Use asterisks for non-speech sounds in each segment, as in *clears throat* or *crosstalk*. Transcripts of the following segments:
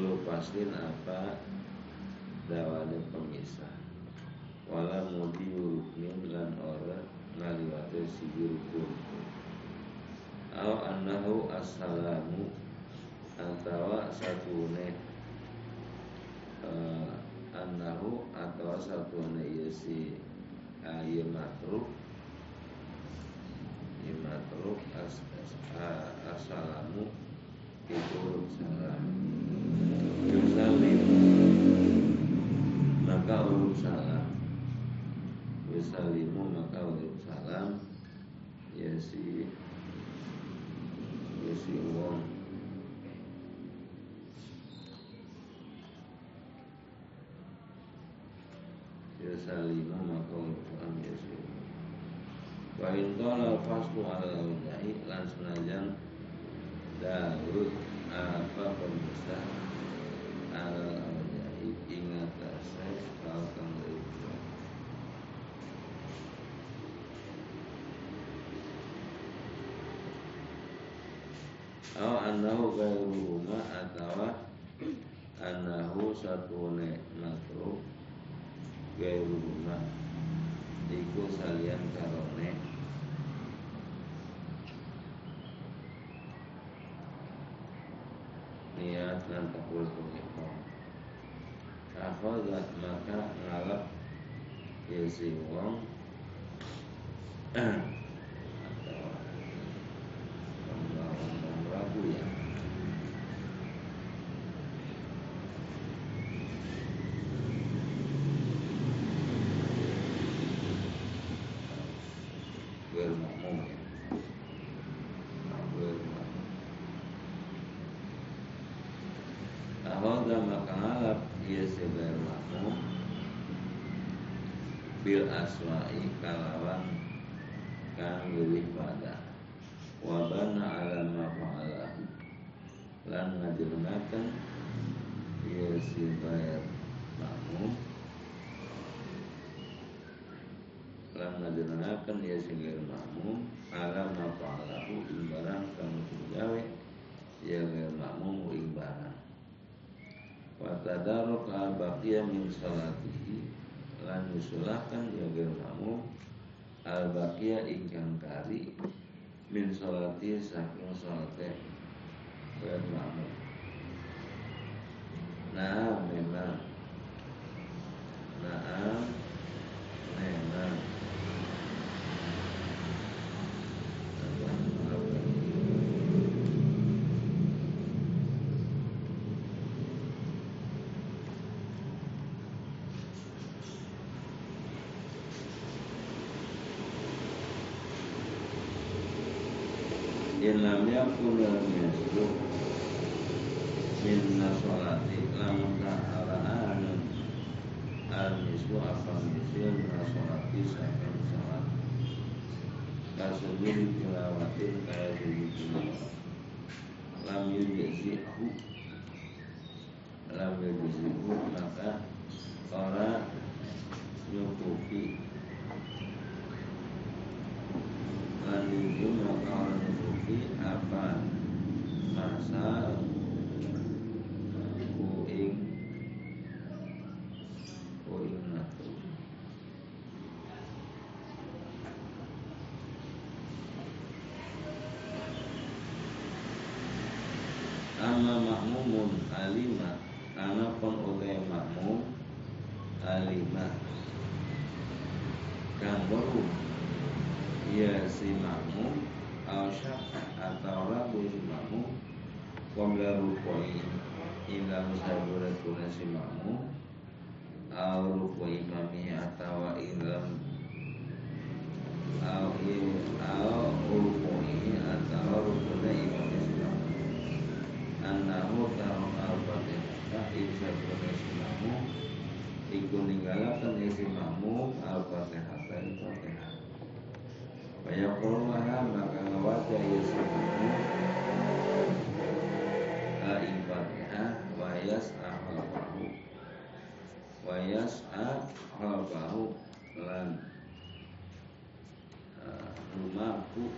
Tulu paslin apa dawane pemisah. Wala mudi rukmin lan ora ngaliwate siji rukun Au annahu assalamu atau satune uh, annahu atau satune ieu si ieu matruk. Ieu matruk as, as, uh, assalamu itu salam. yusalim maka ulum salam. Yusalimu maka ulum salam. Ya si ya si wong maka Al-Quran yasimu Wa intala faslu ala awjahi lan senajan Daud apa pemisah awjahi ingat asai kau kang Au annahu gairuhuma atawa annahu satune makruh gairu rumah iku salian karone. Niat lan takul akhadha maka ngalap ya si wong *clears throat* atau pembawa ragu ya bil aswa'i kalawan kang luwih pada wabana ala ma fa'ala lan ngajurnakan ya si bayar makmum lan ngajurnakan ya si bayar makmum ala ma fa'alahu ing barang kang gawe ya bayar makmum ing barang. Wa tadarruka baqiya min salatihi lan nyusulahkan ya kamu al bakia ingkang kari min salati saking salate ger kamu nah memang. Nah memang lam yujzi'hu lam yujzi'hu maka Qabla rukui Ila musaburatuna simamu Au rukui imami atau ilam Au Au atau rukuna imami simamu iku ninggalakan isi makmum al-fatihah al-fatihah Banyak perumahan maka makmum al-fatihah wa yas'a halfahu wa yas'a halfahu lan lumaku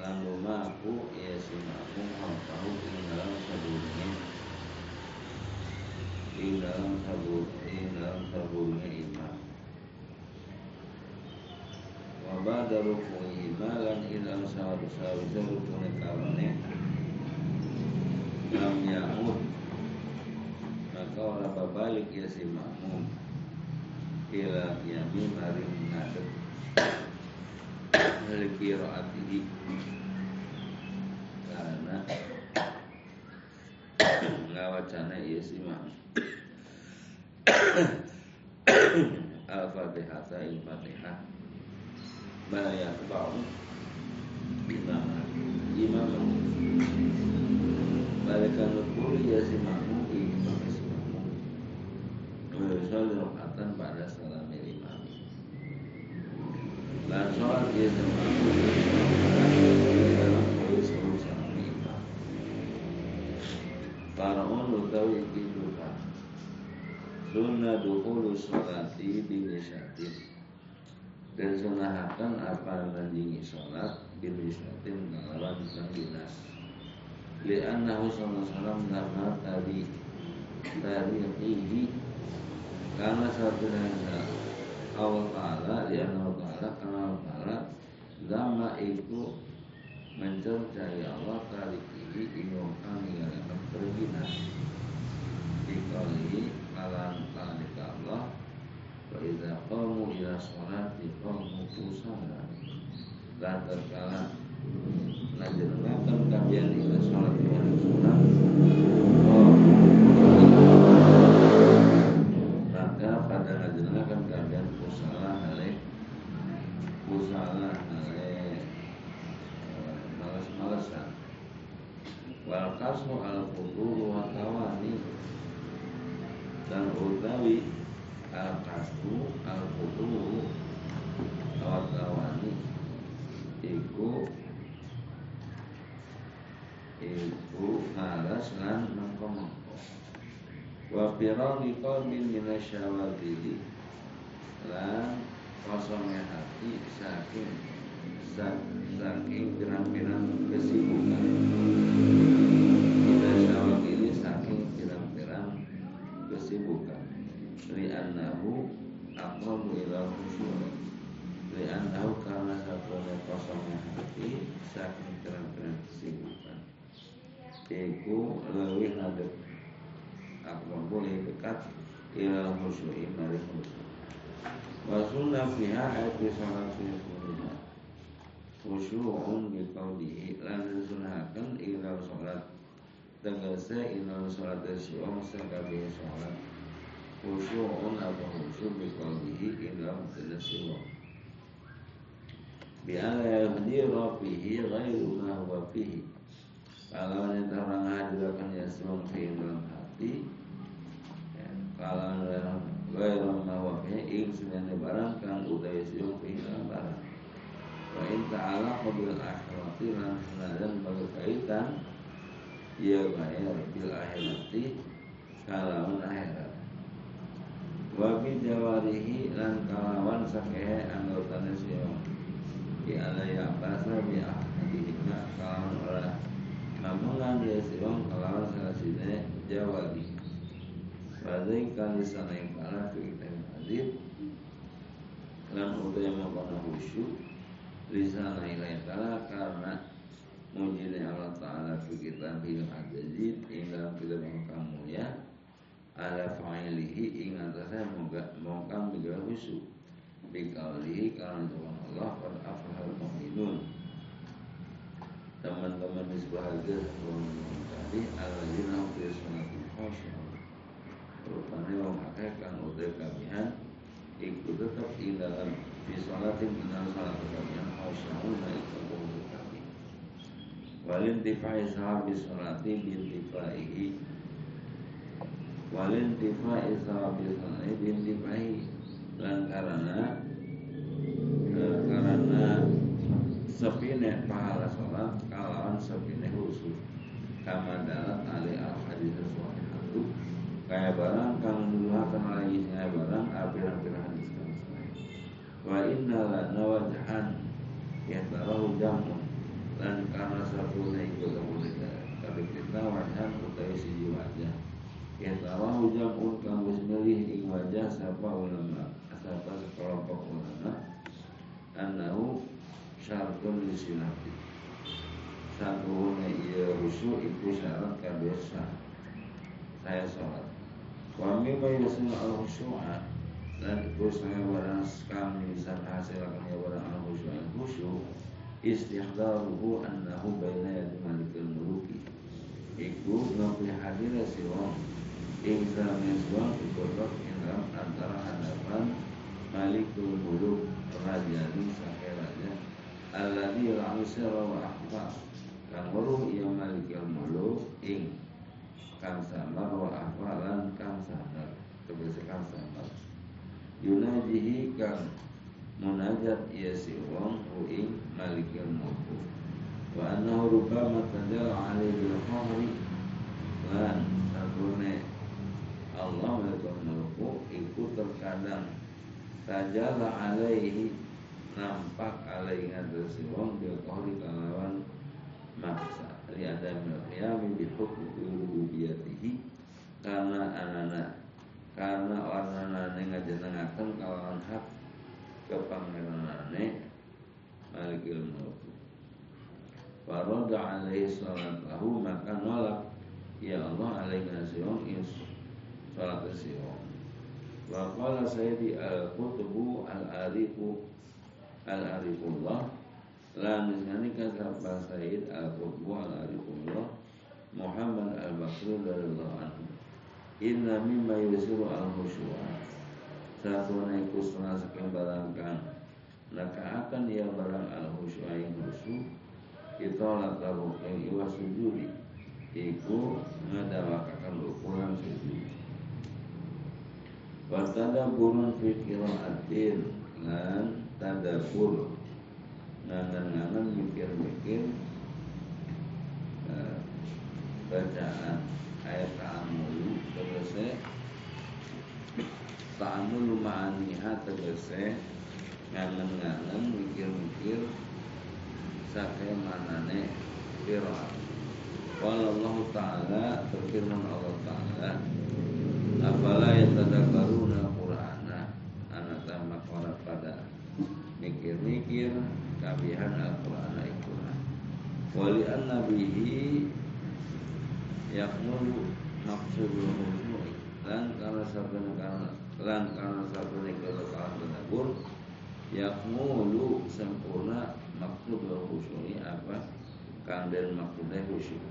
lan lumaku isi makmum halfahu ing dalam sebelumnya di dalam sabur di dalam saburnya imam wa ba'da ruku'i lan ilam sawadu sawisa rukune kawane lam ya'ud maka orang babalik ya si makmum. Ila yami mari mengadep. Haliki ro'atihi. Karena Ngawacana iya si makmum. *coughs* Al-Fatihah Al-Fatihah. Ma yatba'u. Imam Imam Balikan nukuri ya si makmum Imam Wa yusalli rokatan pada salam imam Dan sholat ya si makmum Fara'un utawi kehidupan Sunnah duhulu sholati binisyatin Dan sunahakan apa nanjingi sholat Binisyatin kalawan sang dinas Li'annahu sallallahu alaihi Nama tadi Tariqihi Karena satu hanya Allah Ta'ala Li'annahu Ta'ala Karena Allah Ta'ala Lama itu Mencercai Allah Tariqihi Ingokkan Ingokkan Perginas Dikalihi kalan kalika Allah wa idza qamu ila sholati qamu kusala dan terkala najenengaken kabian ila sholat wa sholat. Maka pada najenengaken kabian kusala hale kusala hale malas-malasan wal kasmu al fudur wa tawani. Dan utawi al kasbu al kudu awat awani iku iku malas lan mengko mengko wa firagi qalbin minasyawabili lan kosongnya hati saking saking pirang-pirang kesibukan. Kita syawabili saking pirang-pirang kesibukan. Li'annahu aqrabu ila khusyuk li'annahu karena satunya kosongnya hati saking terang-terang kesibukan iku lebih ngadep. Aqrabu lebih dekat ila khusyuk mari khusyuk wa sunnah fiha ayat salat sunnah khusyu'un biqaulihi lan sunahkan ila salat tegese inal sholat syu'um sekabi sholat. Khusyu'un apa khusyuk biqalbihi ila mutila siwa bi'ala yahdira fihi ghairu ma kalau ini terang hadirakan yasmang fihi dalam hati ya, kalau huwa fihi ing sebenarnya barang kan udah yasmang fihi dalam barang. Wa in ta'ala qabil akhirati lan senajan berkaitan ia bayar bil akhirati kalawan akhirat. Wa bi jawarihi lan kalawan sakehe anggotane sira ki ala ya basa bi ahadihima kalawan ora namungan dia sira kalawan salasine jawari Badai kali sana yang kalah ke kita hadid lan utai makono khusyuk Lisana ilai kalah karena Mujizat Allah Ta'ala fi kitabil azizid Ing dalam kitab kamu ya Ala fa'ilihi ing atasnya Mongkam bigal husu Bikaulihi karena Tuhan Allah Qad afahal mu'minun Teman-teman di sebahagia Sebelum tadi Al-Zina Fi khosyam Rupanya memakai utai kamihan Ikut tetap ing dalam Fi sholatin minal sholat kamihan Khosyamun ikut walintifai sahabi sholati bintifaihi walin tifa isawabil sanai bintifai dan karena karena sepine pahala sholat kalawan sepine khusus kama dalat ali al hadis sahihatu kayak barang kang nuduhakan lagi kayak barang apir-apir hadis kang wa inna lana wajhan yatarahu jamun dan karena satu itu kamu tapi kita wajah utawi siji wajah. Ya tawahu jam'un kamu milih ing wajah siapa ulama Siapa sekelompok ulama. Anahu syartun lisilati Satuhuna iya rusuh itu syarat kabesa Saya sholat. Wa mimma yusna al-khusyu'a Dan itu saya barang kami bisa menghasilkan ya barang al-khusyu'a Khusyu'a istihdaruhu annahu baina yadi malikil muluki. Iku ngapi hadir si wong Ingsa meswang ikotok dalam antara hadapan Malikul Muluk Raja ni sakai raja Alladhi la'usira wa akhfa Kang waruh ia Malikul Muluk Ing Kang samar wa akhfa lan kang samar Kebesi kang samar Yunajihi kang Munajat ia si wong Uing Malikul Muluk Wa annahu rubama tadal alaihi bil Lan sabune Allah melakukan mulku itu terkadang tajalah alaihi nampak alaihi ngadasi wong bil qawli kalawan maksa. Li ada qiyami bi hukmi rububiyatihi. Karena anak karena warnane ngajenengaken kalawan hak kepangeranane malikil mulku Farada alaihi salatahu maka nolak. Ya Allah alaihi nasyong salat sirah wa qala sayyidi al-qutubu al-arifu al-arifullah la nisani kata Sayyid al-qutubu al-arifullah Muhammad al-Bakri radhiyallahu anhu. Inna mimma yusiru al-khusyu'a Satu naiku setengah sekian barangkan Naka akan ia barang al-khusyu'a yang khusyuh Kita lataruh yang iwa sujudi. Iku ngadawakakan ukuran sujud Wa tadaburun fi qiraatin. Lan tadabur ngangan-ngangan mikir-mikir uh, bacaan ayat ta'amulu tegese ta'amulu ma'aniha tegese ngangan-ngangan mikir-mikir sakai manane qiraat Qala Allah Ta'ala berfirman Allah Ta'ala Afala yatadakkaruna Qur'ana Anak tamak orang pada Mikir-mikir Kabihan Al-Qur'ana Al-Qur'an Wali an-nabihi Yakmulu husnu'i Dan karena sabun karena Lan karena sabun kelekalan tadabur Yakmulu sempurna Maksudul husnu'i apa? Kang dan maksudnya khusyuk.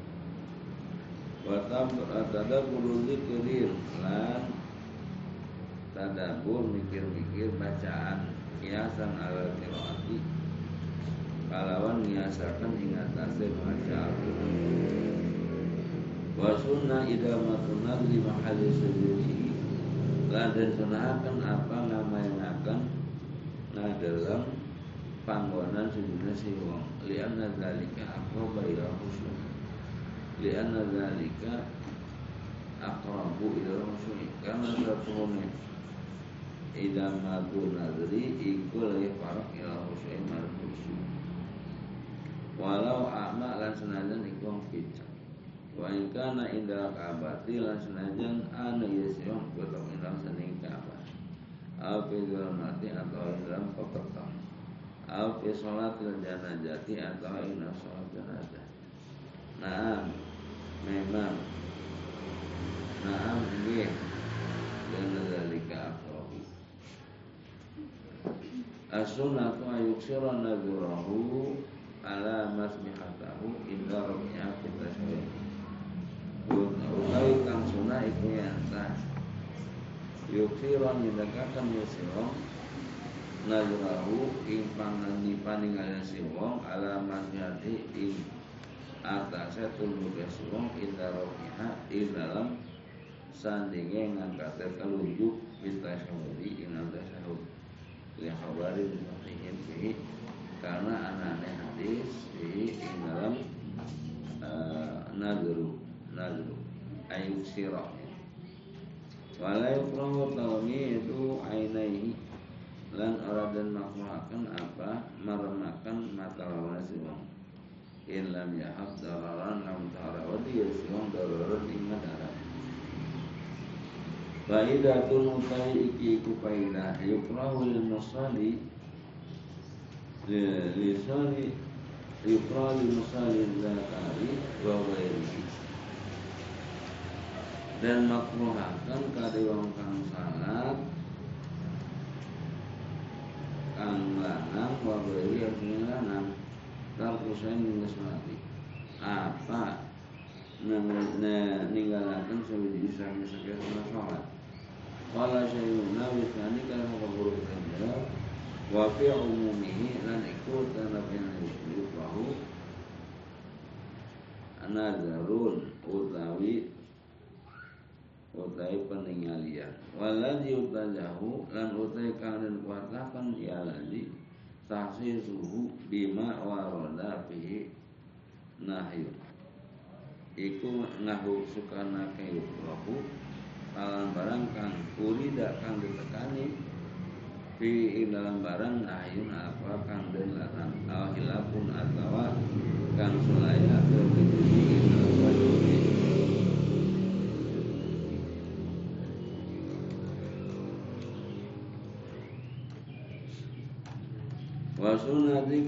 Watam tadabur zikrir lan tadabur mikir-mikir bacaan kiasan ala qiraati kalawan niasakan ingat maca Al-Quran wa sunnah idamatun nadri mahalli sujudi. Lan dan sunahakan apa ngamainakan nah dalam panggonan sujudnya si wong. Lianna zalika aqraba ila khusyuk lianna zalika aqrabu ila rasul karena satuhune idamatu nadri iku lebih parah ila rasul marfusu walau ama lan senajan iku pica wa in kana inda kabati lan senajan ana yasiyong kutuk indang sening kabar au fi mati atau dalam pepetang au fi sholat janazati atau ina sholat janazah Nah, memang. Naam nggih. Dan zalika As-sunnatu ayuksira nadhurahu ala masmihatahu inda rukyah kita syuih Utawi kang sunnah iku yanta Yuksira nindakakan yusira Nadhurahu ing pangan dipaningalnya si wong ala masmihati ing atasnya tuluh wong indah rokiha di dalam sandinge ngangkat telunjuk kita syahudi ing tasyahud li khabari sahihin fihi karena anane hadis di dalam uh, nadru nadru. Ayuk sirah. Wala yukrahu itu ainaihi. Lan ora dan makruhakan apa meremakan mata lawan si wong in lam yahab dararan lam tarawadi ya si wong dararan ing madaran Faidatun utai iki iku faidah yukrahu lil musali lisani yukrahu lil musali zakari wa ghairihi. Dan makruhakan kade wong kang salat kang lanang wa ghairi yang lanang. Kal kusain mati. Apa? Ninggalakan sebiji sami sekian sholat Qala syaikhuna wisani kana kaburu kerja wa fi umumihi lan iku tanabin yukrahu anazarun utawi utawi peninggalan waladhi utajahu lan utai kang kuatakan ya ladhi suhu bima waroda fihi nahyu. Iku ngahu sukana kayukrahu kalan barang kang urida kang ditekani. Fi dalam barang ayun apa kang den larang. Aw hilafun atawa kang sulaya ke biduni dalam wajuri wa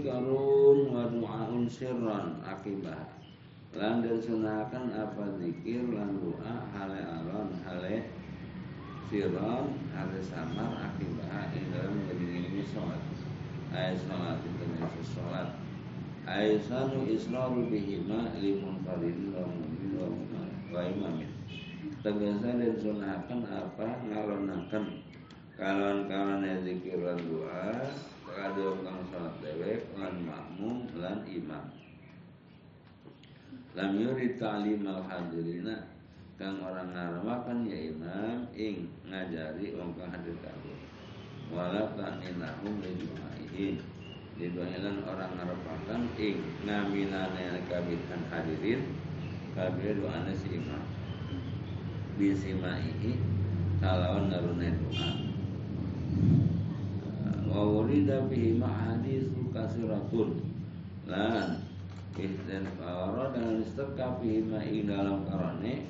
karun wa du'aun sirran akibah lan sunahkan apa zikir lan doa hale alon hale siron hale samar akibah ing dalam ngedingin sholat. Ayat sholat itu nafsu sholat. Ayat sanu israru bihima limun faridin wa mu'min wa imamin. Tegasan dan sunahkan apa? Kawan-kawan zikir lan doa kadang kang sholat dewek lan makmum lan imam lam yurid ta'lim al hadirina kang orang ngaramakan ya imam ing ngajari wong kang hadir kabeh wala ta'ninahum li du'aihin didoakan orang ngarapakan ing ngaminane kabitan hadirin kabeh doane si imam. Bisimaihi kalawan narune doa. Wa wulida bihi ma'hadisu kasiratun lan istighfar dan istighfar ma ing dalam karane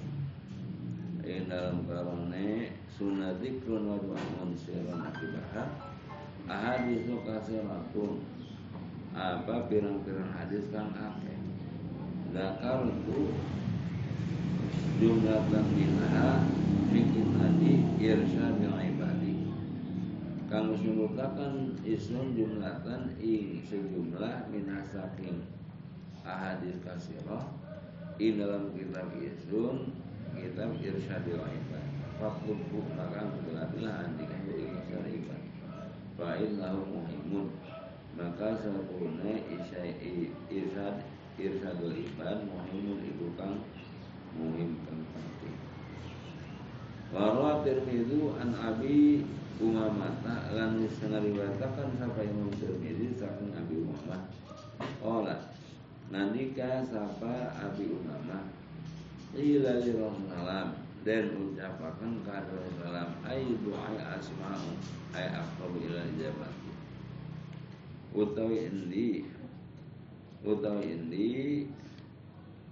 ing dalam karane sunat zikrun wa du'aun sirran akibah ahadis kasiratun. Apa pirang-pirang hadis kang akeh? Zakar itu jumlah minha bikin hadi irsyadil ibadi. Kang sunutakan isun jumlatan ing sejumlah minasaking ahadis kasirah di dalam kitab Isun kitab Irsyadil Ibad Fakutbu maka berlatihlah antikan Irsyadil Ibad Fa'in lahu muhimun maka sempurna Irsyad Irsyadul Ibad muhimun ibu kang muhim kang penting. Warwa Tirmidhu an Abi Umamata lan disengariwatakan sampai Imam Tirmidzi saking Abi Umamah. Olah Nandika sapa Abi Umamah. Ila li Rasulullah dan ucapakan kepada Rasulullah ay doa asma'u. Ay aqrabu ila ijabati utawi endi utawi endi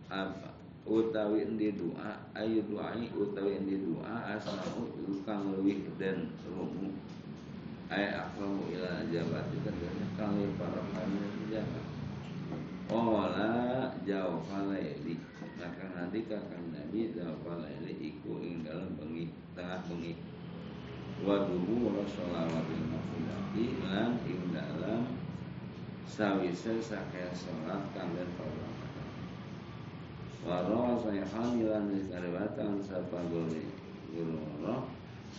apa? Utawi endi doa ayu doa utawi endi doa asma'u kang lebih dan rumu. Ay aqrabu ila ijabati kan? Kang para panjenengan ijabah Ola jauh falaili Maka nanti kakang Nabi jauh falaili Iku ing dalam bengi Tengah bengi. Waduhu wa sholawatil mafudati Lan ing dalam Sawise sakaya sholat Kalian para Waro sayhan ilan Rizkaribatan Sapa gori Guru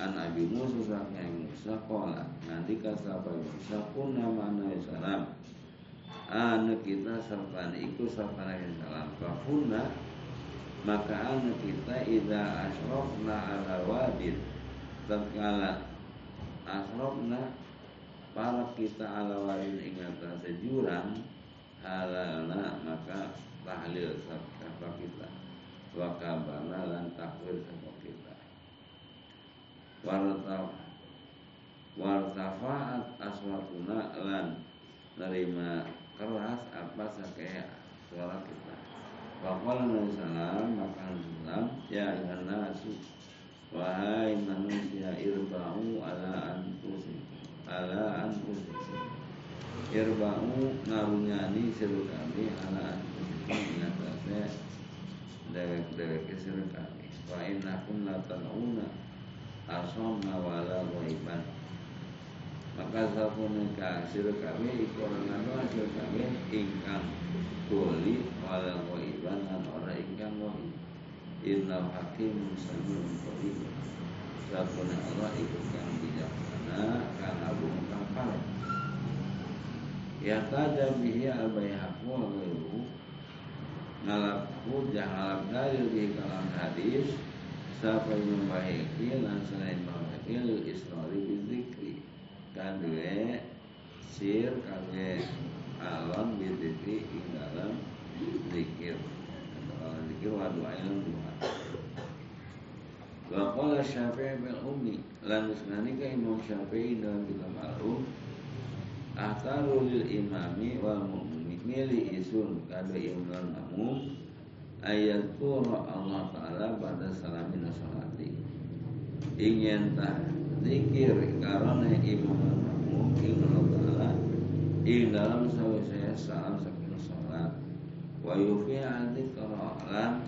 An Abi Musa sakaya Musa Kola. Nanti kasapa Musa Pun nama Nabi Salam anu kita serta iku serta Nabi salam. Kahuna maka anu kita ida asrofna ala wadid tatkala asrofna para kita ala wadid ingatan sejurang halalna maka tahlil sapa kita. Wa kabana lan takwil sapa kita. Warta wartafaat aswatuna lan nerima keras apa sakaya suara kita. Waqala Nabi Sallam maka Sallam ya ayuhan nasu wahai manusia irba'u ala anfusikum ala anfusikum. Irba'u ngarunyani seru kami ala anfusikum ing atase dewek-dewek seru kami. Wa innakum la tan'una asomna wala ghaiban maka sapunika sira kami anu hasil kami ingkang kuli wala ghaiban lan ora ingkang ghaib inna hakim samiun qadir. Sapuna Allah iku kang bijaksana kang agung kang parek ya tada bihi al bayhaqu wa ghairu jahalap dalil di kalam hadis Siapa yang dan selain membaiki Israri bizikri kadue sir kage alon bidikri ing dalam zikir. Kalau zikir wa doa ilmu doa wa qala syafi'i bil ummi lan usnani ka imam syafi'i dalam kitab al-um ahtaru lil imami wal mu'mini mili isun kado imam makmum ayat Allah Ta'ala pada salamin salati. Ingin zikir karena imam mungkin Allah ing dalam saya salam saking salat wa yufi adzikra lan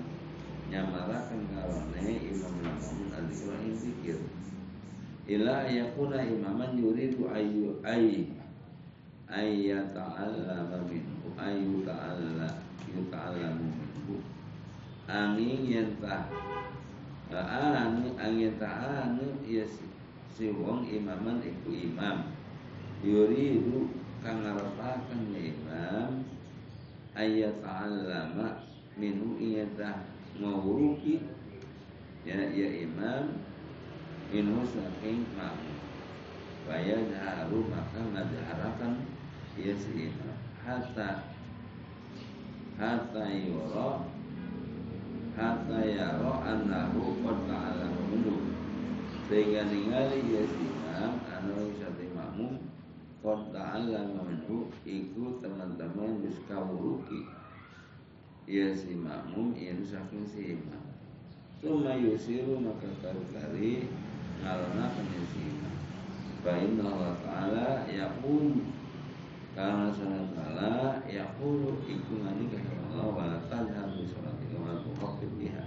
nyamarakan karena imam makmum adzikra ing zikir. Ila yakuna imaman yuridu ayu ay ayyata'allama minhu ayu ta'alla yuta'allamu minhu. Angin yentah anu angin ta'anu ya si wong imaman iku imam. Yuridu kang ngarepaken imam ayat ta'allama minhu iyatah ngawuruki. Ya ya imam minhu saking makmum Faya jaharu maka ngajaharakan ya si imam. Hatta hatta yura hatta yara annahu qad minhu sehingga ningali ya imam anu sate makmum qad ta'allama minhu iku teman-teman wis kawuruki ya si makmum yen saking si imam. Suma yusiru maka ya si imam. Fa inna Allah Ta'ala yaqul karena sana ta'ala yaqulu iku ngani kata Allah wala tadhar bi sholatika wa tuqaffid biha.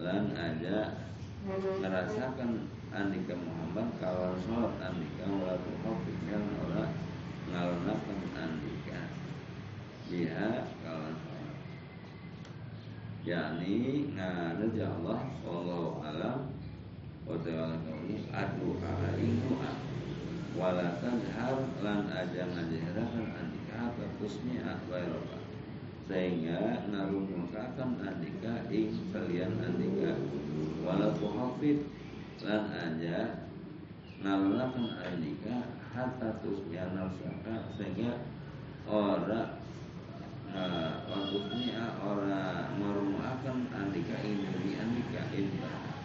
Lan aja ngerasakan andika Muhammad kawan sholat andika wala tuqaffid yang ora ngalonakan andika. Biha kawan sholat. Yakni ngana Allah wallahu alam wa ta'ala adu alaihi wala tadhar lan aja ngajahrakan andika tertusnya akbairaka sehingga narumukakan andika ing kalian andika wala tuhafid. Lan aja nalalakan andika hatta tusnya nafsaka sehingga ora Wakusnya ora marumuakan andika diri andika intah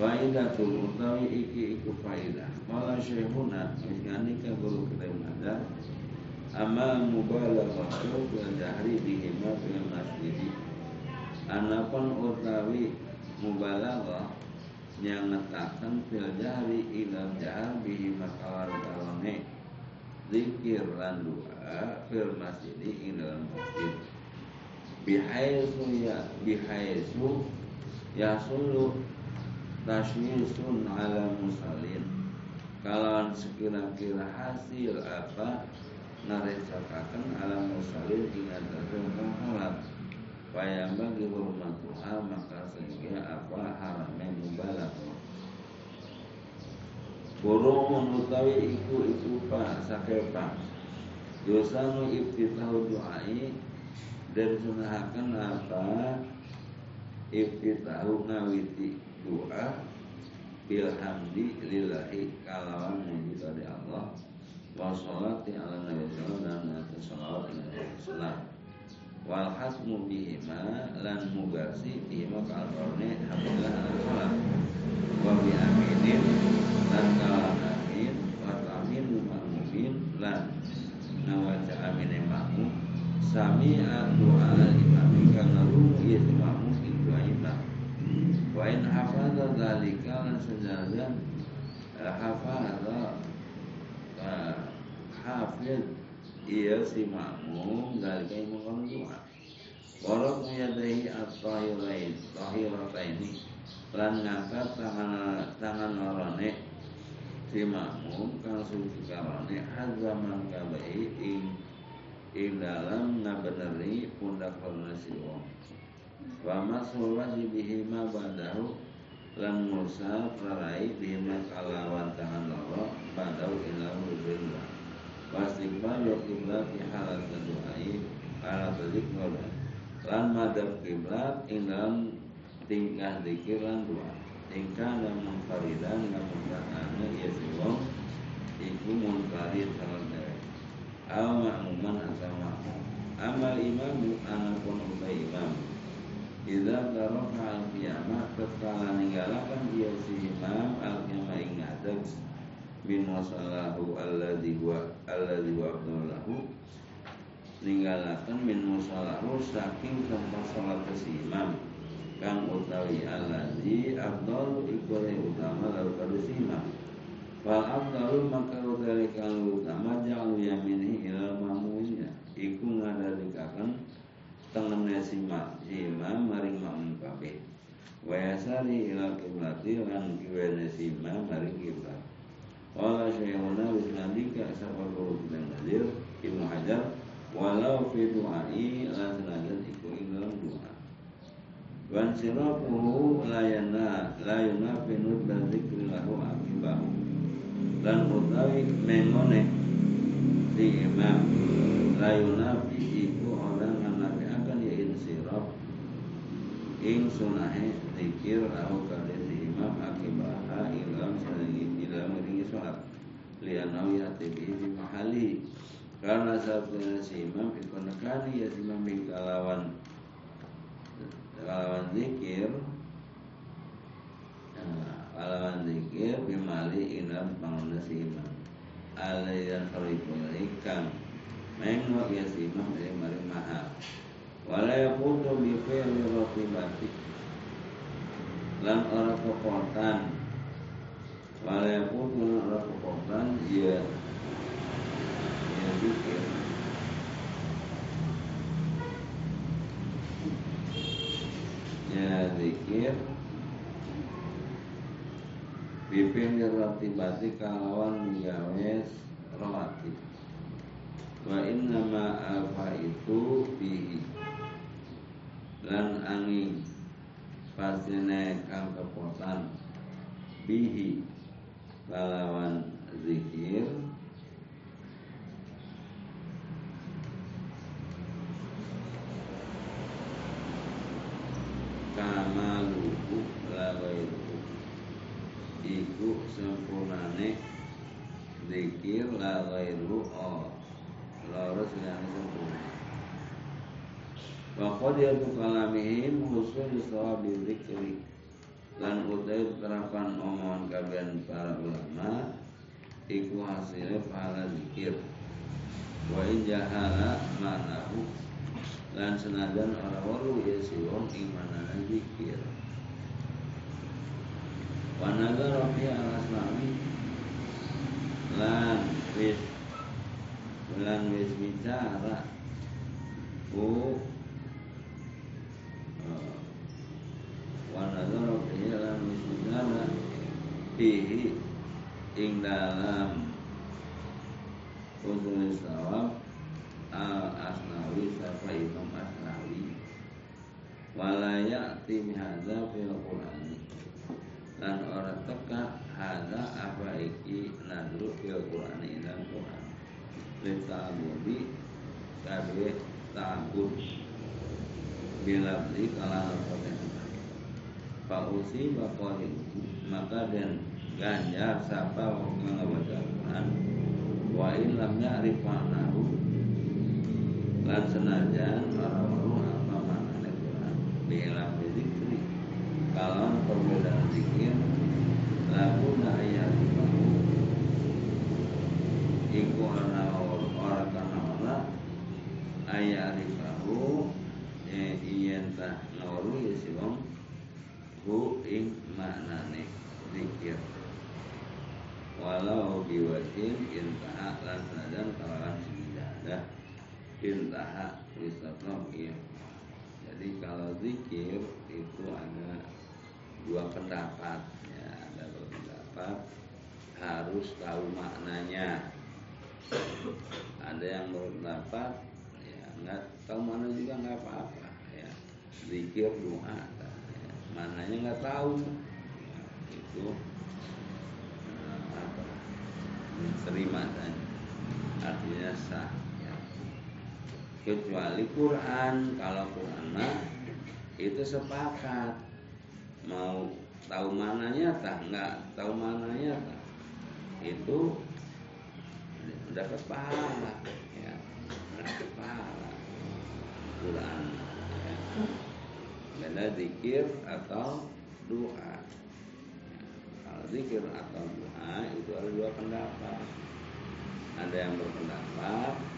Faidatul utawi iki iku faidah Mala syekhuna Isgani ka guru kita ada. Amal mubalaghatu Bil jahri bihima fil masjidi. Anapun utawi Mubalaghah Yang ngetakan fil jahri Ila jahar bihima kawan kalone Zikir lan doa Fil masjidi ing dalam masjid. Bihaisu ya Bihaisu Yasulu tasyisun ala musallin. Kalau sekira-kira hasil apa narecakakan ala musallin ingat tentang Payah bagi hormatuha maka sehingga apa haramnya mubalak Burung utawi iku iku pak. Sakepa Dosanu ibtitahu doai Dan sunahakan apa? Iftitahu ngawiti doa bilhamdi lillahi kalawan muji pada Allah. Wa sholati ala nabi sallallahu dan atas salawat nabi sallallahu wal hasmu bihima lan mugasi bihima kalorne hamdulillah ala salam wa bi aminin lan kalam amin wa tamin ma'mumin lan nawaja amin ma'mum sami doa al-imami kana rumu iya ma'mum itu imam Wa in hafadha dhalika lan sejalan eh, hafadha uh, hafid iya si makmum yang mengkonon doa Warok muyadahi at-tahirain Tahirataini Lan ngangkat tangan tangan orane Si makmum kang suci karone Hazaman kabai ing Ing dalam ngabeneri pundak korona si wong. Wa masul wajibihi ma badahu lan musa prarai bima kalawan tangan loro badahu ila rubillah Wastikbal wa kiblat fi halat doai halat zikr lan madab kiblat ing dalam tingkah zikir lan doa tingkah dan munfaridan lan munfaridan ya siwong iku munfarid salat dewek al ma'muman asal ma'mum amal imamu anak pun imam Ila tarofa al-qiyamah Tatkala ninggalakan dia si imam Al-qiyamah ing ngadeg Min wasallahu alladhi wa Alladhi wa abdullahu Ninggalakan min wasallahu Saking tempat salat si imam Kang utawi alladhi Abdul ikure utama Lalu kadu si imam Wal abdul maka utawi kang utama Ja'lu yaminihi ilal mamunya. Iku ngadalikakan tengene si imam maring makmum kabeh. Wa yasari ila kiblati lan kiwene si imam maring kiblat Wala syekhuna bisnadika sapa guru kita nadir Ibnu Hajar walau fi du'ai lan senajan iku ing dalam doa Wan sirafuhu la yana la yunafi nudba dzikri lahu akibahu lan utawi mengone si imam la yunafi iku orang ing sunahe zikir au kali imam akibaha ilam sanagi ilam ringi sholat lianau yati bihi di mahali karena sabda si imam ikon kali ya si imam kalawan kalawan zikir. Kalawan zikir bimali ilam panguna si imam. Alayan haripun ikam Mengok ya si imam dari mari mahal wala yaqutu bi fi'li ratibati lan ora kepotan wala yaqutu lan ora kepotan ya ya zikir. Ya zikir Bipin ratibati kalawan mengawes rawatib Wa inna ma alfa itu bihi. Lan angin pastine kang kepotan. Bihi. Kalawan zikir kamaluhu lawairu iku sempurnane zikir lawairu oh loro sinane sempurna Wa qadiyatu kalamihim husul sawabi zikri. Lan utai terapan omongan kabian para ulama iku hasilnya pahala zikir. Wa in jahala manahu lan senajan orang waru ya si wong imanana zikir wa nazara fi al-aslami lan wis lan wis bicara. Bu. Wa nazara fihi lan wisnana fihi ing dalam. Usul sawab al asnawi safa imam asnawi wala ya'ti mihadza fil qur'ani lan ora teka hada apa iki nadru fil qur'ani dalam qur'an. Litabudi kabeh tabud bila beli kalah Fausi bakoli maka dan ganjar siapa orang baca Quran. Wa ilam ya'rif ma'nahu. Lan senajan makna Biilam zikri kalau perbedaan zikir lagu na ayat ibahu iku ana orang kana ora ayat ibahu e iyen tah nawaru ya si wong hu ing maknane zikir. Walau biwajin intaha lan senajan kalawan sejadah intaha wisatrom iya jadi kalau zikir itu ada dua pendapat ya. Ada dua pendapat harus tahu maknanya. Ada yang berpendapat ya nggak tahu mana juga nggak apa-apa ya. Zikir doa ya, maknanya nggak tahu. Ya, itu terima saja artinya sah. Kecuali Quran. Kalau Quran mah itu sepakat. Mau tahu mananya tak nggak tahu mananya tak itu dapat pahala ya. Dapat pahala. Quran ya. beda zikir atau doa. Zikir atau doa itu ada dua pendapat. Ada yang berpendapat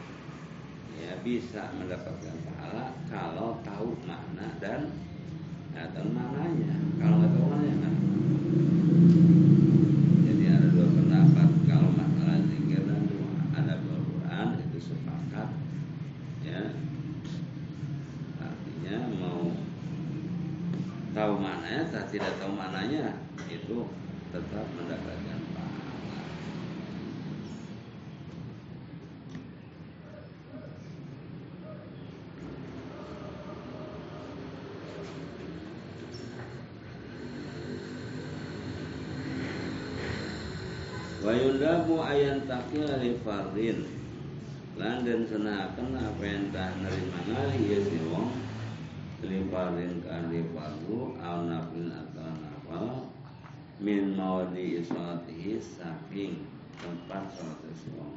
ya bisa mendapatkan pahala kalau tahu makna dan ya, tahu maknanya. Kalau nggak tahu maknanya kan. Jadi ada dua pendapat kalau masalah zikir dan doa. Ada Al-Quran itu sepakat ya artinya mau tahu maknanya atau tidak tahu maknanya itu tetap mendapatkan pahala. Yundabu ayan takil li fardin. Lan dan senakan apa yang tak nerima ngali ya si wong. Fardin kan li fardu al nafil atau nafal min mawadi salatihi saking tempat salat sesuatu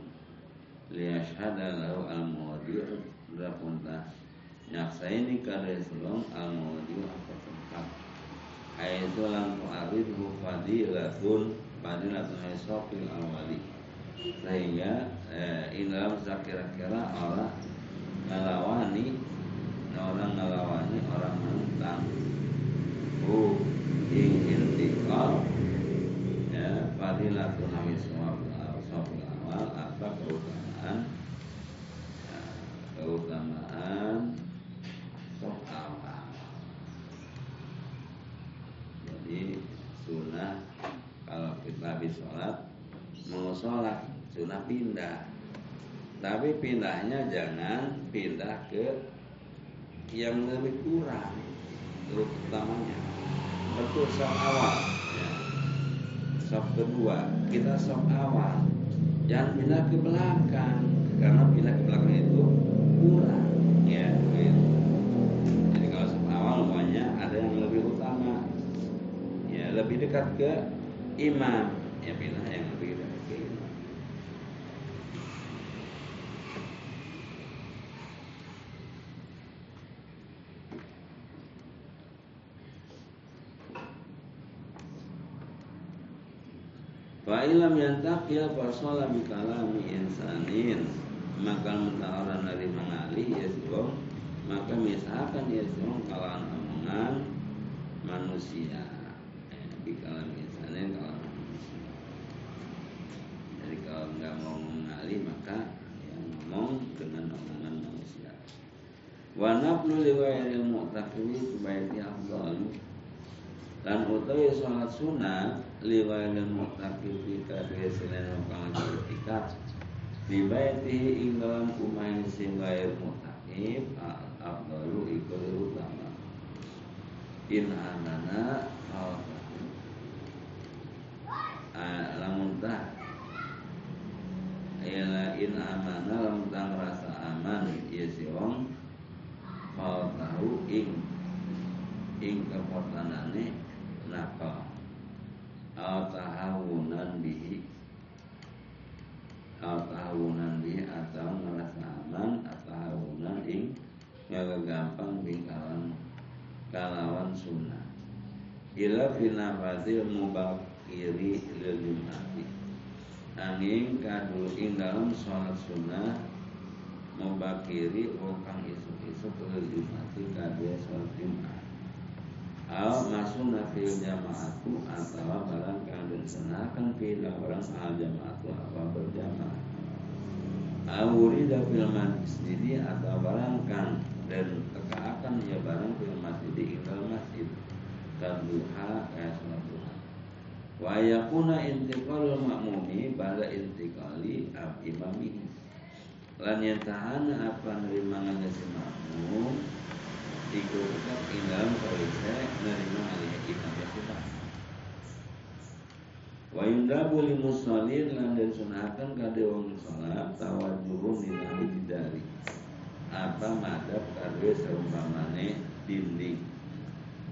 liyashhada lahu al mawadi rapunta nyaksaini kada sesuatu al mawadi apa tempat. Aizu lam tu'aridhu fadilatun Fadilatun haisofil awali Sehingga eh, dalam kira-kira orang Ngalawani Orang ngalawani Orang menentang. Hu Ing intikal fadilatul hamis sofil awal apa keutamaan? Ya, keutamaan sok awal jadi sunnah sholat mau sholat sunnah pindah. Tapi pindahnya jangan pindah ke yang lebih kurang utamanya. Betul sok awal. Sok kedua kita sok awal. Jangan pindah ke belakang Karena pindah ke belakang itu kurang. Ya gitu. Jadi kalau sok awal semuanya ada yang lebih utama. Ya lebih dekat ke imam Ya pindah yang lebih imam Fa'ilam yantakil fasola insanin. Maka mentah orang dari mengalih ya sebab Maka misalkan ya sebab kalangan manusia eh, Bikalami insanin kalangan manusia Jadi kalau nggak mau mengalih maka ya ngomong dengan omongan manusia Wa naflu liwayaril mu'taqiwi kubaiti afdalu dan utawi sholat sunat liwayal mutakif kita kesenen kang bertikat di baiti ing dalam umain sing gair mutakif afdalu iku utama. In anana lamun tah. Ila in amana lamun tah rasa aman ya si wong tahu ing ing kepotanane nakal Al tahawunan bihi. Al tahawunan bihi atau Al tahawunan ing gampang di kalawan sunnah. Ila finafatil mubakiri lil jum'ati. Angin kadu ing dalam sholat sunnah Mubakiri Wakang isu-isu lil jum'ati kadu sholat jum'at Al masuna fil jama'atu atau barang kang disenakan fil orang al jama'atu apa berjamaah. Al wurida fil masjid atau barang dan tekaakan ya barang fil masjid ing masjid kan duha kayak salat duha. Wa yakuna intiqalul makmumi pada intiqali. Lan yantahana apa nerima ngasi makmum ikut tetap dalam koalisi menerima alih imam kita. Wa yundabu li musallin lan den sunahkan kade wong salat tawajuhum lillahi bidari. Apa madhab kade seumpamane dinding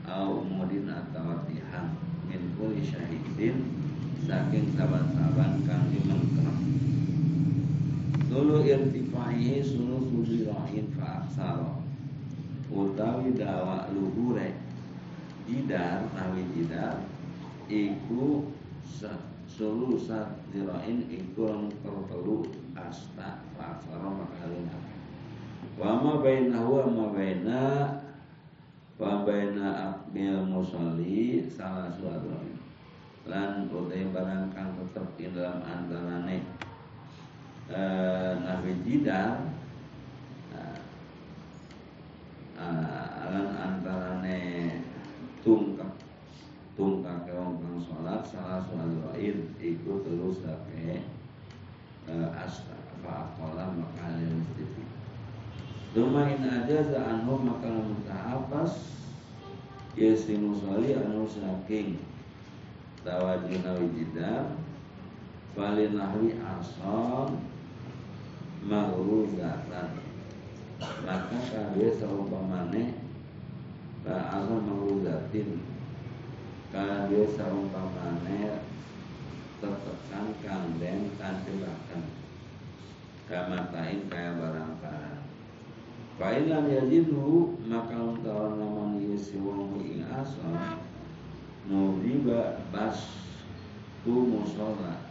au mudin atau tihan min kulli syahidin saking saban-saban kang dimengkrem. Dulu irtifaihi sunu sudirahin fa aksara utawi dawa luhure. Jidar nawi jidar iku sulu sat dirain iku pertelu asta faksara makalina wa ma bainahu wa ma baina wa baina akmil musalli salah suatu. Lan utai barang kang tetep dalam antarane eh, nabi jidar alan antarane tungkak tungkak wong kang salat salah soal lain iku terus sampai uh, asta fa aqala makane mustifi Duma in aja za anhu maka mutahafas Yesi musali anu saking Tawajuna wijidar Fali nahwi asal Mahruzatan maka kabeh saumpamane ka azam mauzatin kabeh saumpamane tetekan kandeng kantilakan kamatain kaya barang barang Fa'ilam yajidu maka untawan naman yesi wong ing asal Mudiba bas tu musola.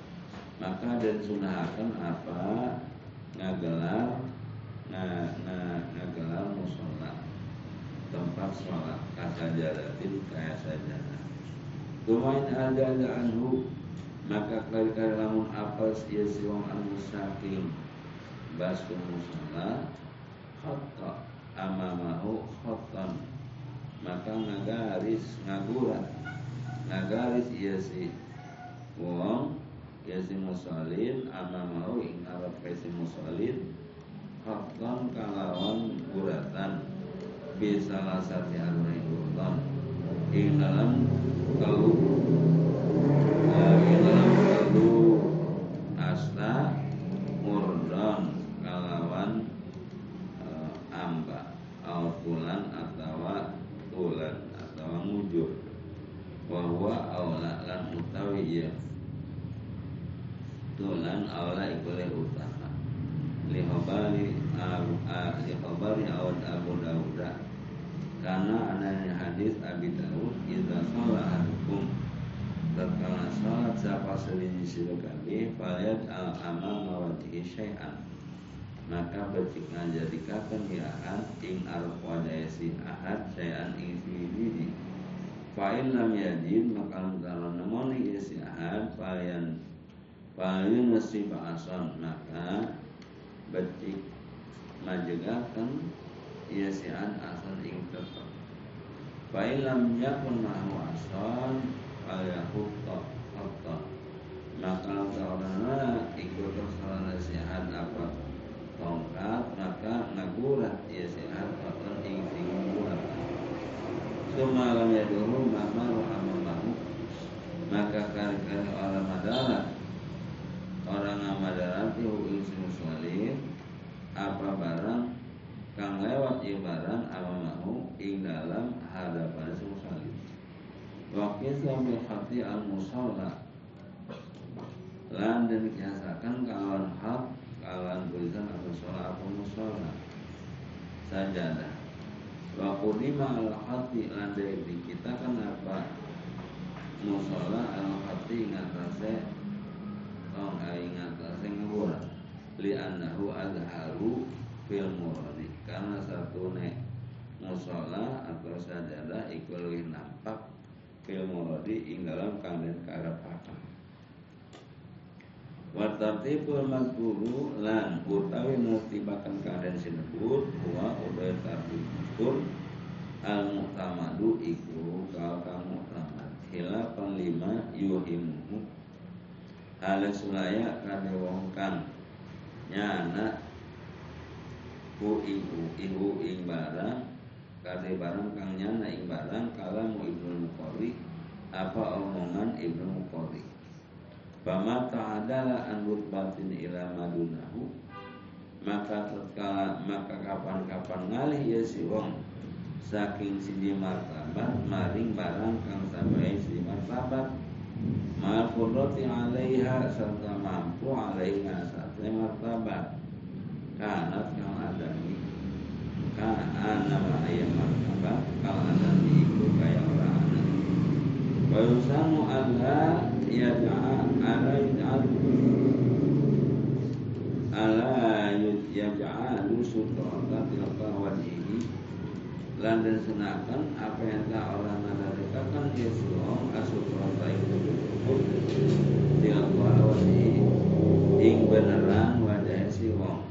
Maka dan sunahakan apa Ngagelar nah nah ngagelar musola tempat sholat kasajaratin kaya sajana Tumain ada ada anhu? Maka kali-kali lamun apes ia siwang anu saking basu musola khotta amamahu khottan maka ngagaris ngagurat ngagaris ia si wong ia si musolin amamahu ing arab si musolin Hakon kalawan guratan Bisa lasati arwai guratan Ing dalam telu Ing dalam telu Asta Murdon Kalawan uh, Amba Au tulan atau Tulan atau mujur Wahwa awla lan utawi ya Tulan awla ikulih utama lihobari lihobari awad Abu Dawud. Karena adanya hadis Abi Dawud idza sholat hukum tatkala sholat siapa selinyi sila kami falyat al amal mawatihi syai'an. Maka becik ngajadikakan ya ahad ing aruf wadayasi ahad syai'an ing diri Fa'in lam yajid maka kalau nemoni isi ahad Fa'yan Fa'yun nasib asan Maka becik majegakan ia sian asal ing tetep. Fa'ilam yakun mahu asal Fa'yahutta Hatta Maka seorang ikut kesalahan nasihat apa tongkat maka ngagurat ia sihat atau ing sing gurat Sumalam ya dulu mama amamahu. Maka kali-kali orang madarat orang amadaran hu ing salim apa barang kang lewat ieu barang mau ing dalam hadapan si salim? Wakil qisam bil al musalla lan dan kiasakan kawan hak kawan tulisan al-musola atau musola. Sajadah wa qudima al-hati lan dari kita kenapa musola al-hati ngatasnya tong ai ngatasé ngawur li annahu azharu fil muradi karena satu nek musola atau sajadah iku nampak fil muradi ing dalam kandhen karepaken Watartibul mazkuru lan utawi nertibakan keadaan sinebut wa udah tartibul al muhtamadu iku kal kang muhtamad hilafan lima yuhimu hale sulaya kade wong kang nyana ku ibu ibu ing barang kade barang kang nyana ing barang kalamu ibnu muqarri apa omongan ibnu muqarri? Bama ta'adala an rutbatin ila madunahu maka tatkala maka kapan-kapan ngalih ya si wong saking sini martabat maring barang kang sampai si martabat mal qudrati alaiha serta mampu alaiha satu martabat kanat kang adami kana nama ayam martabat kang adami iku kaya orang anak wa yusamu Allah yaj'al ala yaj'al ala yaj'alu sutrata tilka wajhihi lan senakan apa yang tak orang nadalikakan Yesus asutrata itu cukup tilka wajhihi ing beneran wajah si wong.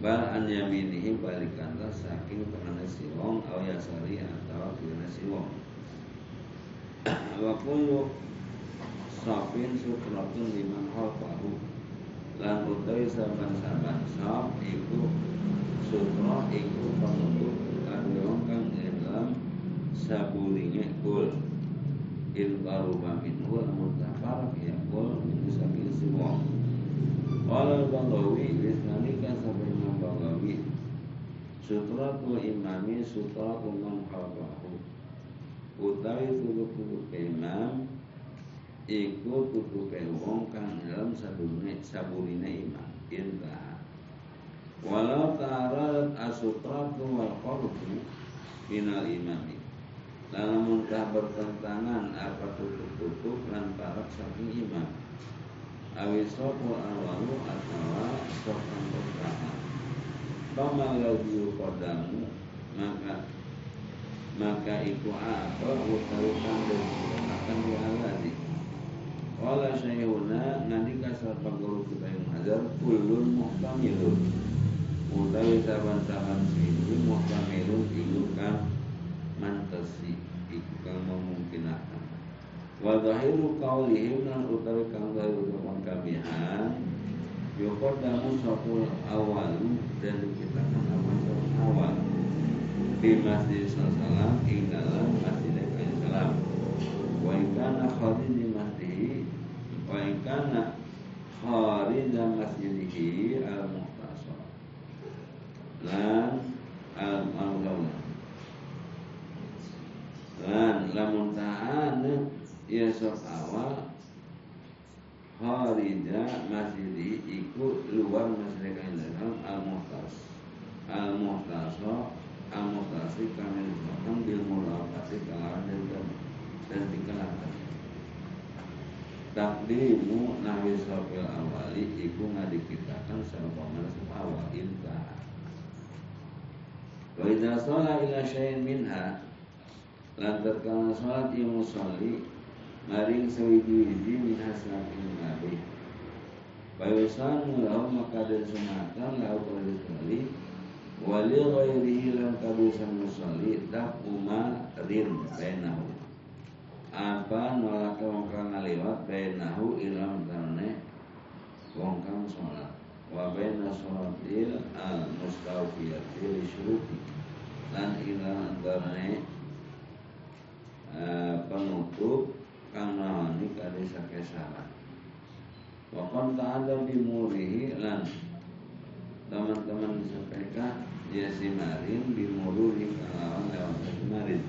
Bal an yaminihi balikan saking tengah si wong au yasari atau kiri si wong. Wa kullu sofin sutratun liman khalfahu lan utawi saban-saban sof iku sutra iku penutup kanggo wong kang dalam saburinya kul il qaruba minhu lamun tafarak ya kul min sabil si wong Wala Banglawi Bisnani kan sampai Imam Banglawi Sutratul imami sutratul man khalfahu Utawi tuluk-tuluk imam iku tutupe wong kang dalam saburine iman intah walau ta'arat asutratu wal qarbu minal imami lamun kah bertentangan apa tutup-tutup lan parak saking imam awisopu awalu atau sokan pertama Pamal lagi kodamu maka maka iku apa utawi kang akan dialadi Wala syai'una nanti kasar paguru kita yang hajar Kulun muhtamilun Utawi saban-saban sini Muhtamilun iku kang Mantasi Iku kang memungkinakan Wa zahiru kaulihim Dan utawi kang zahiru Tukang kamihan Yukodamu sopul awalu Dan kita kan awal awal. Di masjid sallam Ing dalam masjid salam. Wa ikana di masjid wa in kana kharija masjidihi al lan al maulana lan lamun ta'an ya sok awal. Kharija masjidi iku luar masjid dalam al muhtas al muhtasar al muhtasi kami disebutkan bil mulafati kalawan dan dikenalkan takdimu nawi sopil awali iku ngadikitakan sama awal intah wa idza shala ila syai'in minha lan tatkala salat yang musalli maring sewiji-wiji min hasakin nabi wa yusanu lahu maka dan sunatan lahu pada sekali wali ghairihi lan kadusan musalli tak umar rin bainahu. Apa nolak wong kang ngaliwat bainahu ilam tarne wong kang sholat wa baina sholatil al mustawfiyati li syuruti. Lan ilam tarne penutup kang nawani kali sake syarat wa qad ta'ala bi murihi lan teman-teman disampaikan dia simarin bi mururi kalawan lewat simarin.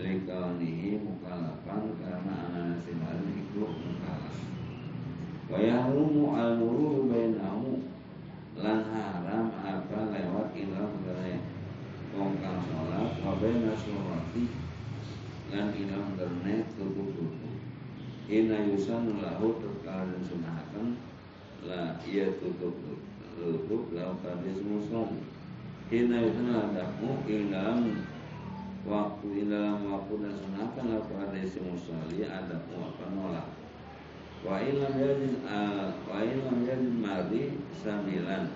Likaunihi mukalafan karena anak simarin itu mukalaf wa yahrumu al-mururu bainahu. Lan haram apa lewat ilang dari wong kang salat wa baina surati lan ilang derne tutup-tutup ina yusan lahu terkala dan sunahakan la ia tutup tutup lau kadis muson ina yusan ladakmu ilang waktu dalam waktu dan sunatan lau kadis musali adakmu apa nolak wa ilam yadin wa ilam yadin mari sambilan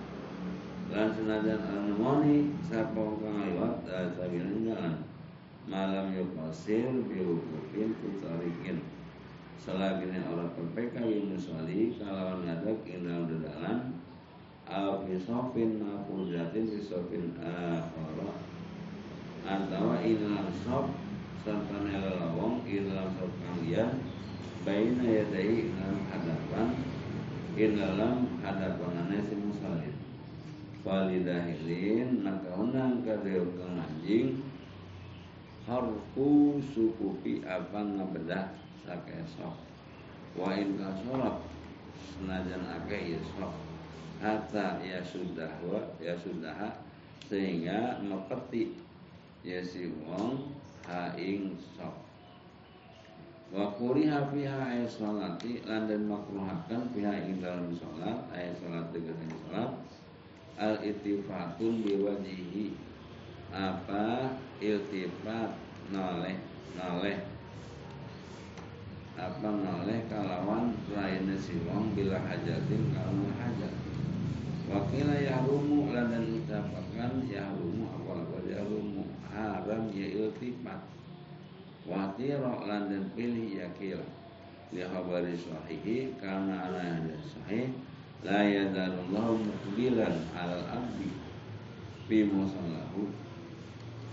lan senajan anemoni sapa kang liwat sambilan jalan. Malam yukasir biwukufin kutarikin selagini orang perpeka yang musali kalawan ngadak inal dedalan. Al fisofin mafudatin fisofin akhara. Atau inal sof serta nelalawong inal sof kalian baina yadai dalam hadapan in dalam hadapan si musallin walidahilin maka unang kadeu kang anjing harfu sukupi apa ngabedah sakesok. Wa in kasorot senajan akeh ya sok hatta ya sudah wa ya sudah sehingga mepeti ya si wong haing sok wa kuriha fiha ayat salati lan den makruhakan fiha ing dalam salat ayat salat dengan salat al ittifatun biwajihi apa? Iltifat. Noleh. Noleh. Apa noleh kalawan lainnya si wong bila hajatin kalau hajat? Wakila yahrumu lan dan ucapakan yahrumu apa yahrumu. Haram ya iltifat Watiro lan dan pilih yakil Li khabari sahihi Karena ala yang sahih La yadarullahu mukbilan alal abdi. Fi musallahu.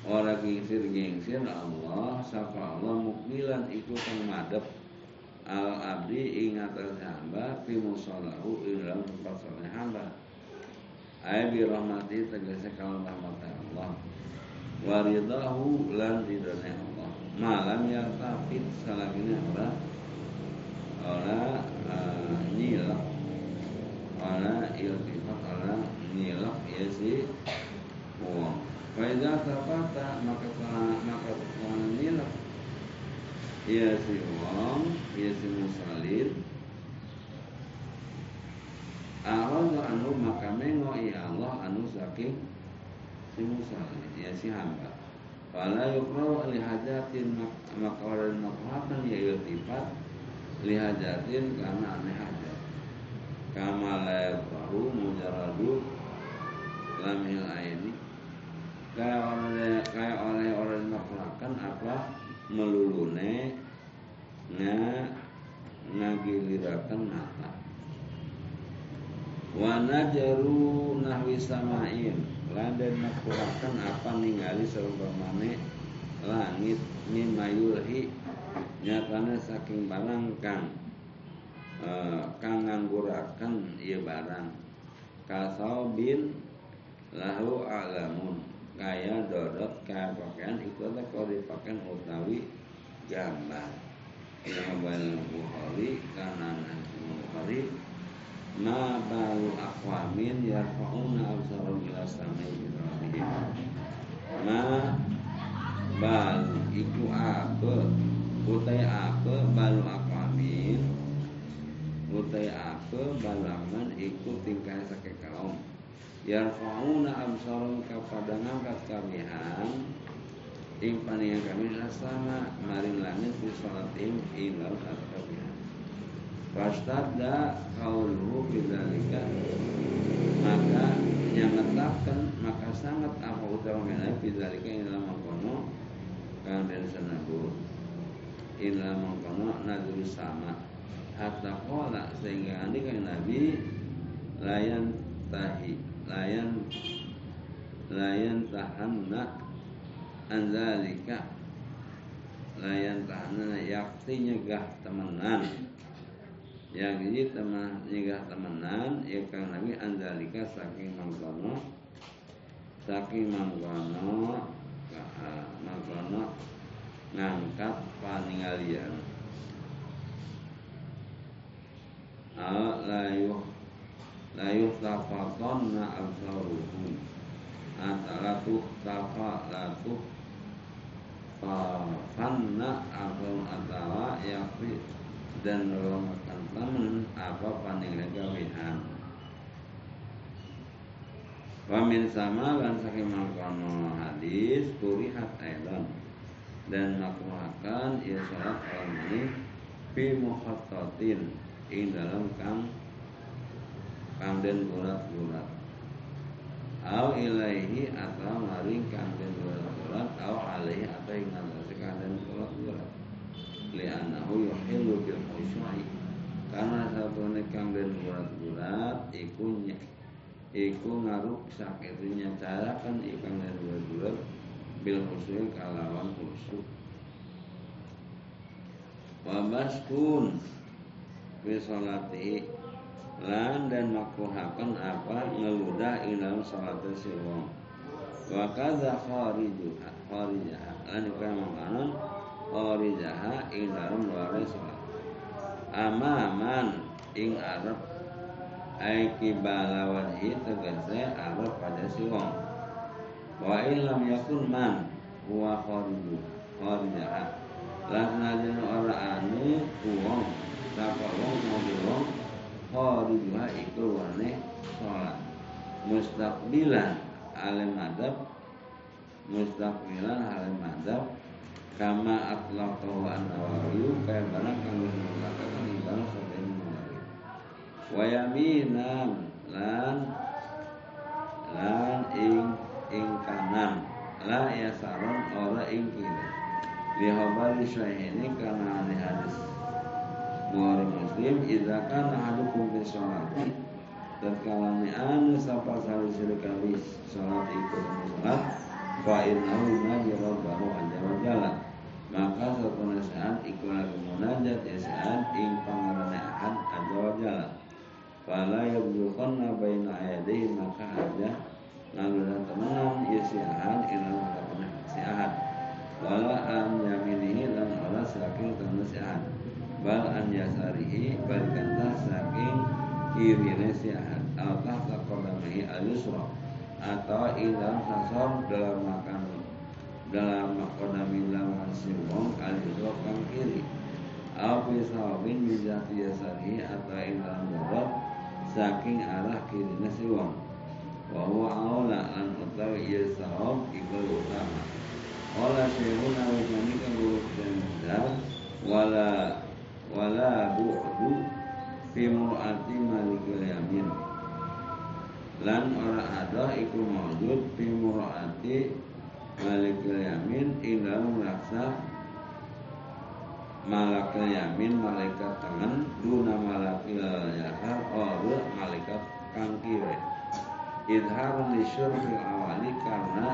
Orang gingsir-gingsir Allah Sapa Allah mukbilan Iku kang Al abdi ingat hamba Fi musallahu Ilam tempat salih hamba. Ayat birahmati tegasnya kalau rahmat Allah. Waridahu lan ridhanya Allah malam ya tapi salah ini adalah ora uh, nyilak ora iltifat ora nyilak ya si uang Faidah tapata maka maka nyilak ya si uang ya si musalin. Allah anu maka mengo ya Allah anu saking si musalin. Ya si hamba Fala yukrau li hajatin maka orang makruhatan ya iltifat li hajatin karena aneh hajat. Kama la yukrahu mujaradu lamil aini. Kayak oleh kayak oleh orang makruhkan apa melulune nga ngagilirakan mata. Wa najaru nahwi samain Laden makurakan apa ningali serumpamane langit mimayulhi nyatana saking barang kang e, kang nganggurakan ieu barang. Bin lahu alamun kaya dodot kaya pakaian itu adalah kalau dipakai utawi gambar. Yang bal Bukhari karena Bukhari ma balu aqwamin yarfa'una absarum ila samai ma bal iku apa? Utai apa? Balu aqwamin utai apa? Balaman iku tingkah sakit kaum. Yarfa'una absarum kepada ngangkat kamihan ing paningan kami sama maring langit salatim ilal kabihan Fastadda kauluhu bidzalika. Maka yang ngetapkan maka sangat apa utama menai bidzalika ila mangkono kang den sanabu ila mangkono nadul sama. Hatta qala sehingga andi kan Nabi layan tahi layan layan tahanna anzalika layan tahanna yakti nyegah temenan yang ini teman nyegah temenan ya kang nabi andalika saking mangkono. Saking mangkono mangkono ngangkat paningalian. Layuh layuh tafatonna absaruhum antara tuh tafa latuh fanna atau antara yakfi dan longkan temen apa paning gawihan Wamin sama dan saking mangkono hadis kurihat aidan dan makruhakan ya salat orang ini fi mukhattatin ing dalam kang kang den bulat-bulat au ilaihi atau maring kang den bulat-bulat au alaihi atau ing ngatasi kang den bulat-bulat li'annahu yuhillu bil khusyu'i karena satu kang bulat-bulat iku iku ngaruk sakitunya cara kan ikan dan bulat-bulat bil khusyuk kalawan khusyuk. Wabaskun fi salati lan dan makruhakan apa ngeludah ing dalam salat si wong. Wa kadza kharijuha lan juga makanan kharijaha ing dalam luar salat amaman ing arab ai kibala wajhi tegese arep pada si wong wa illam yakun man huwa khariju kharijah lan najan ora anu wong sapa wong mau wong kharijah iku wane salat mustaqbilan alim adab mustaqbilan alim adab kama atlaqahu an-nawawi kaya barang kang mengatakan ibang wayaminan lan lan ing ing kanan. La ya saron ora ing kiri. Li habari ini karena di hadis. Bukhari Muslim idza kana ahadukum fi sholati tatkala anu sapa sawi kali salat iku salat fa innahu yunaji jalla maka satu nasihat iku lagu munajat ya saat ing pangarane ahad azza wa jalla Fala yabdukhanna baina ayadihi maka ada ngaluran temenan yasiahan ilan maka siahan wala an yaminihi lan ala saking temen siahan bal an yasarihi balikantah saking kirine siahan atau tahta kodamihi atau ilam sasor dalam makan dalam kodami lawan siwong al-yusra kang kiri. Api sawabin bijati yasarihi atau ilam dorot saking arah kiri si wong. Wa huwa aula an utawi ieu sawab iku utama. Wala syai'un awjani ka dan wala wala bu'du mu'ati malikul yamin. Lan ora ada iku maujud fi mu'ati malikul yamin ing dalam laksa malakil yamin malaikat tangan duna malakil yasar ora malaikat kang kiri. Idhar lisyur fil awali karena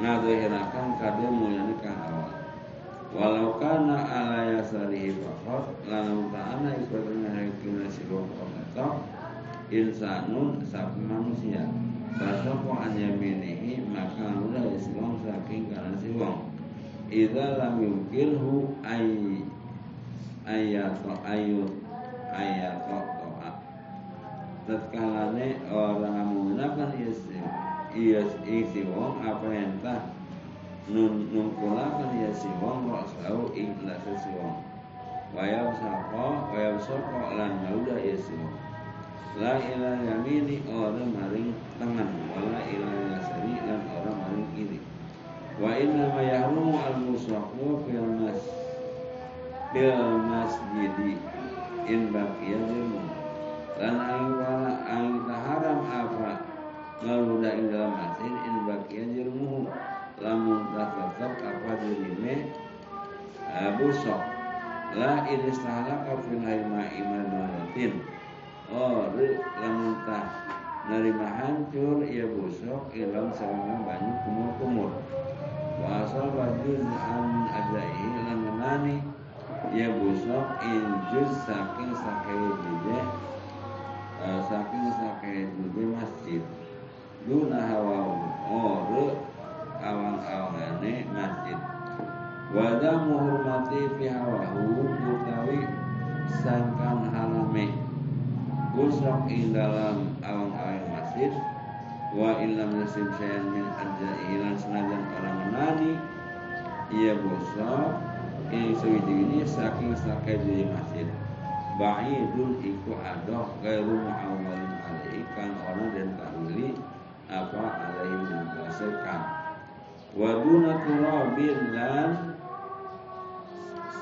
ngadhirakan kade mulyani kang awal. Walau kana ala yasarihi fakot lanam ta'ana ibadah hakina sirok ometok insanun sapi manusia Fasoko an yaminihi maka udah islong saking karena si wong. Idza lam yumkinhu ay ayato ayut ayato toa tatkalane orang menggunakan isi iya isi wong apa tak nun nungkulakan ya si wong rasau ikhlas si wong. Wayab sapa wayab sapa lan yaudah ya la ila yamini orang maring tangan wala ila yasari lan orang maring kiri wa inna ma yahrumu al musaqu fil mas fil masjidi in baqiya ilmu dan aing wala aing haram apa ngaluda ing dalam masjid in baqiya ilmu lamun tetap apa dirime busok la in istahlaka fil haima iman malatin oh lamun nerima hancur ia busok ilang sama banyak kumur-kumur. Wa asaba juz'an ajaihi lan menani ya busok injuz saking sakehidije uh, saking sakehidije masjid. Duna hawa ore awang-awangane masjid. Wada muhurmati fi hawahu utawi sangkan halame gosok ing dalam awang-awang masjid wa illam yasim sayan min ajailan senajan orang menani ia gosok ing sewiji saking sakai di masjid. Ba'idun iku adoh gairu mu'awalin alaihi kan orang dan tahwili apa alaihi menjelaskan waduna turabin lan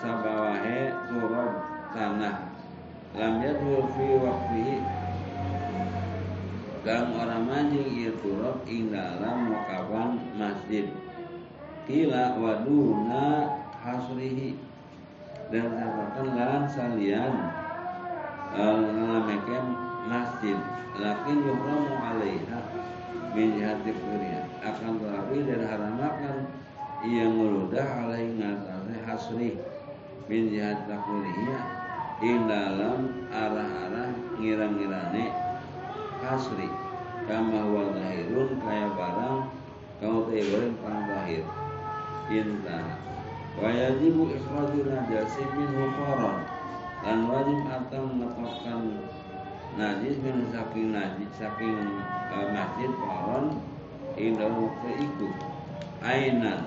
sabawahe turab tanah lam yadhur fi waqtihi. Kang orang manjing ieu turab ing dalam wakawan masjid. Kila waduna hasrihi. Dan katakan lan salian ngalamekan masjid. Lakin yuhramu alaiha min jihati akan tetapi dan haramakan ia meludah alaihi ngatasi hasri min jihati kuria ing dalam arah-arah ngira-ngirane kasri kama huwa zahirun kaya barang kau tebaren pang zahir. Inta. Wa yajibu ikhraju najasin min hukoron dan wajib atau menetapkan najis min saking najis saking uh, masjid koron indah waktu ikut ainan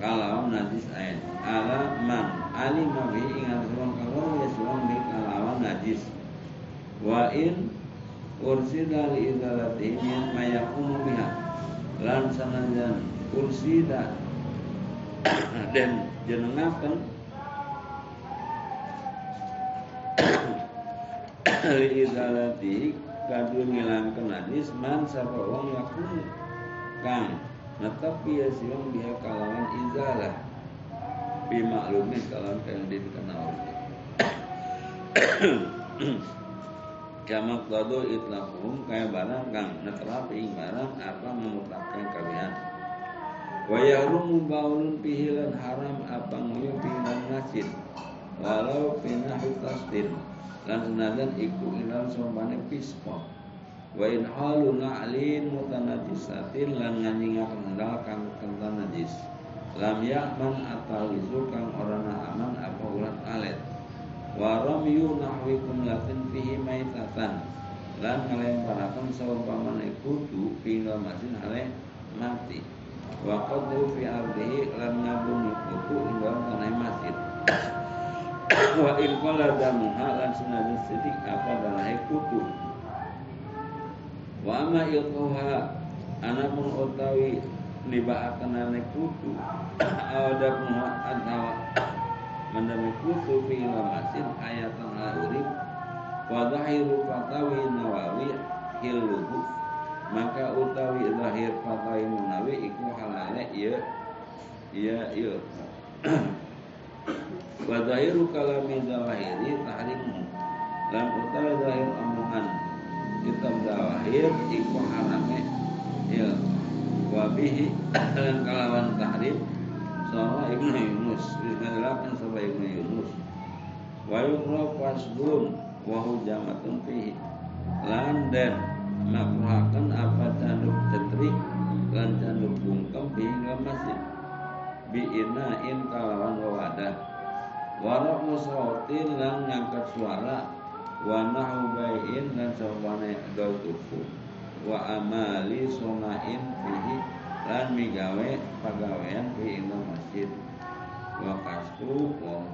kalau najis ain. Ala man alima bi ingat suang kalau ya suang bi kalawan najis. Wa in ursida li idalatihi mayakumu biha lan sanajan ursida *coughs* dan jenengaken *coughs* li idalatihi kadu ngilangkan najis man sapa wong yakumu kang netep ya siang dia kalawan izalah. Bimaklumin kalau yang dikenal. *coughs* Jamak tado itlakum kaya barang kang neterapi barang apa memutlakan kalian. Wa yahrumu baulun pihilan haram apa nguyu pihilan nasin Walau pinahu tasdin. Dan senajan iku ilan sombane pispo Wa in halu na'lin mutanajisatin lan nganyingakan hendal kang kentan najis. Lam yakman atau kang orang aman apa ulat alet. Wa ramyu nahwi kumlatin fihi maitatan lan ngelemparakan saumpamane kudu fi masin hale mati. Wa qadru fi ardihi lan ngabung kudu ing dalam tanah masjid. *coughs* Wa in qala damuha lan senajan sidik apa dalam kudu wa ama ilquha anapun utawi libaakan ane kutu *coughs* ada penguatan hawa *coughs* mendami kutu fi masin ayatan urib wa zahiru fatawi nawawi hilluhu maka utawi zahir fatawi nawawi iku halale iya iya iya. *coughs* Wa zahiru kalami zawahiri tahrimu lan utawi zahir omongan kitab zawahir iku halame iya wabihi dan *coughs* kalawan tahrif. Sama ibnu Yunus. Disebutkan sama ibnu Yunus. Wa yukra fasbun wa hujamatun fihi. Lan dan makruhakan apa canduk cetrik lan canduk bungkem hingga masjid. Bi in kalawan wawadah. Warak musawtin lan ngangkat suara wa nahu bai'in lan dol tuku wa amali sonain fihi lan migawe pagawean fi masjid. Wa kasku wa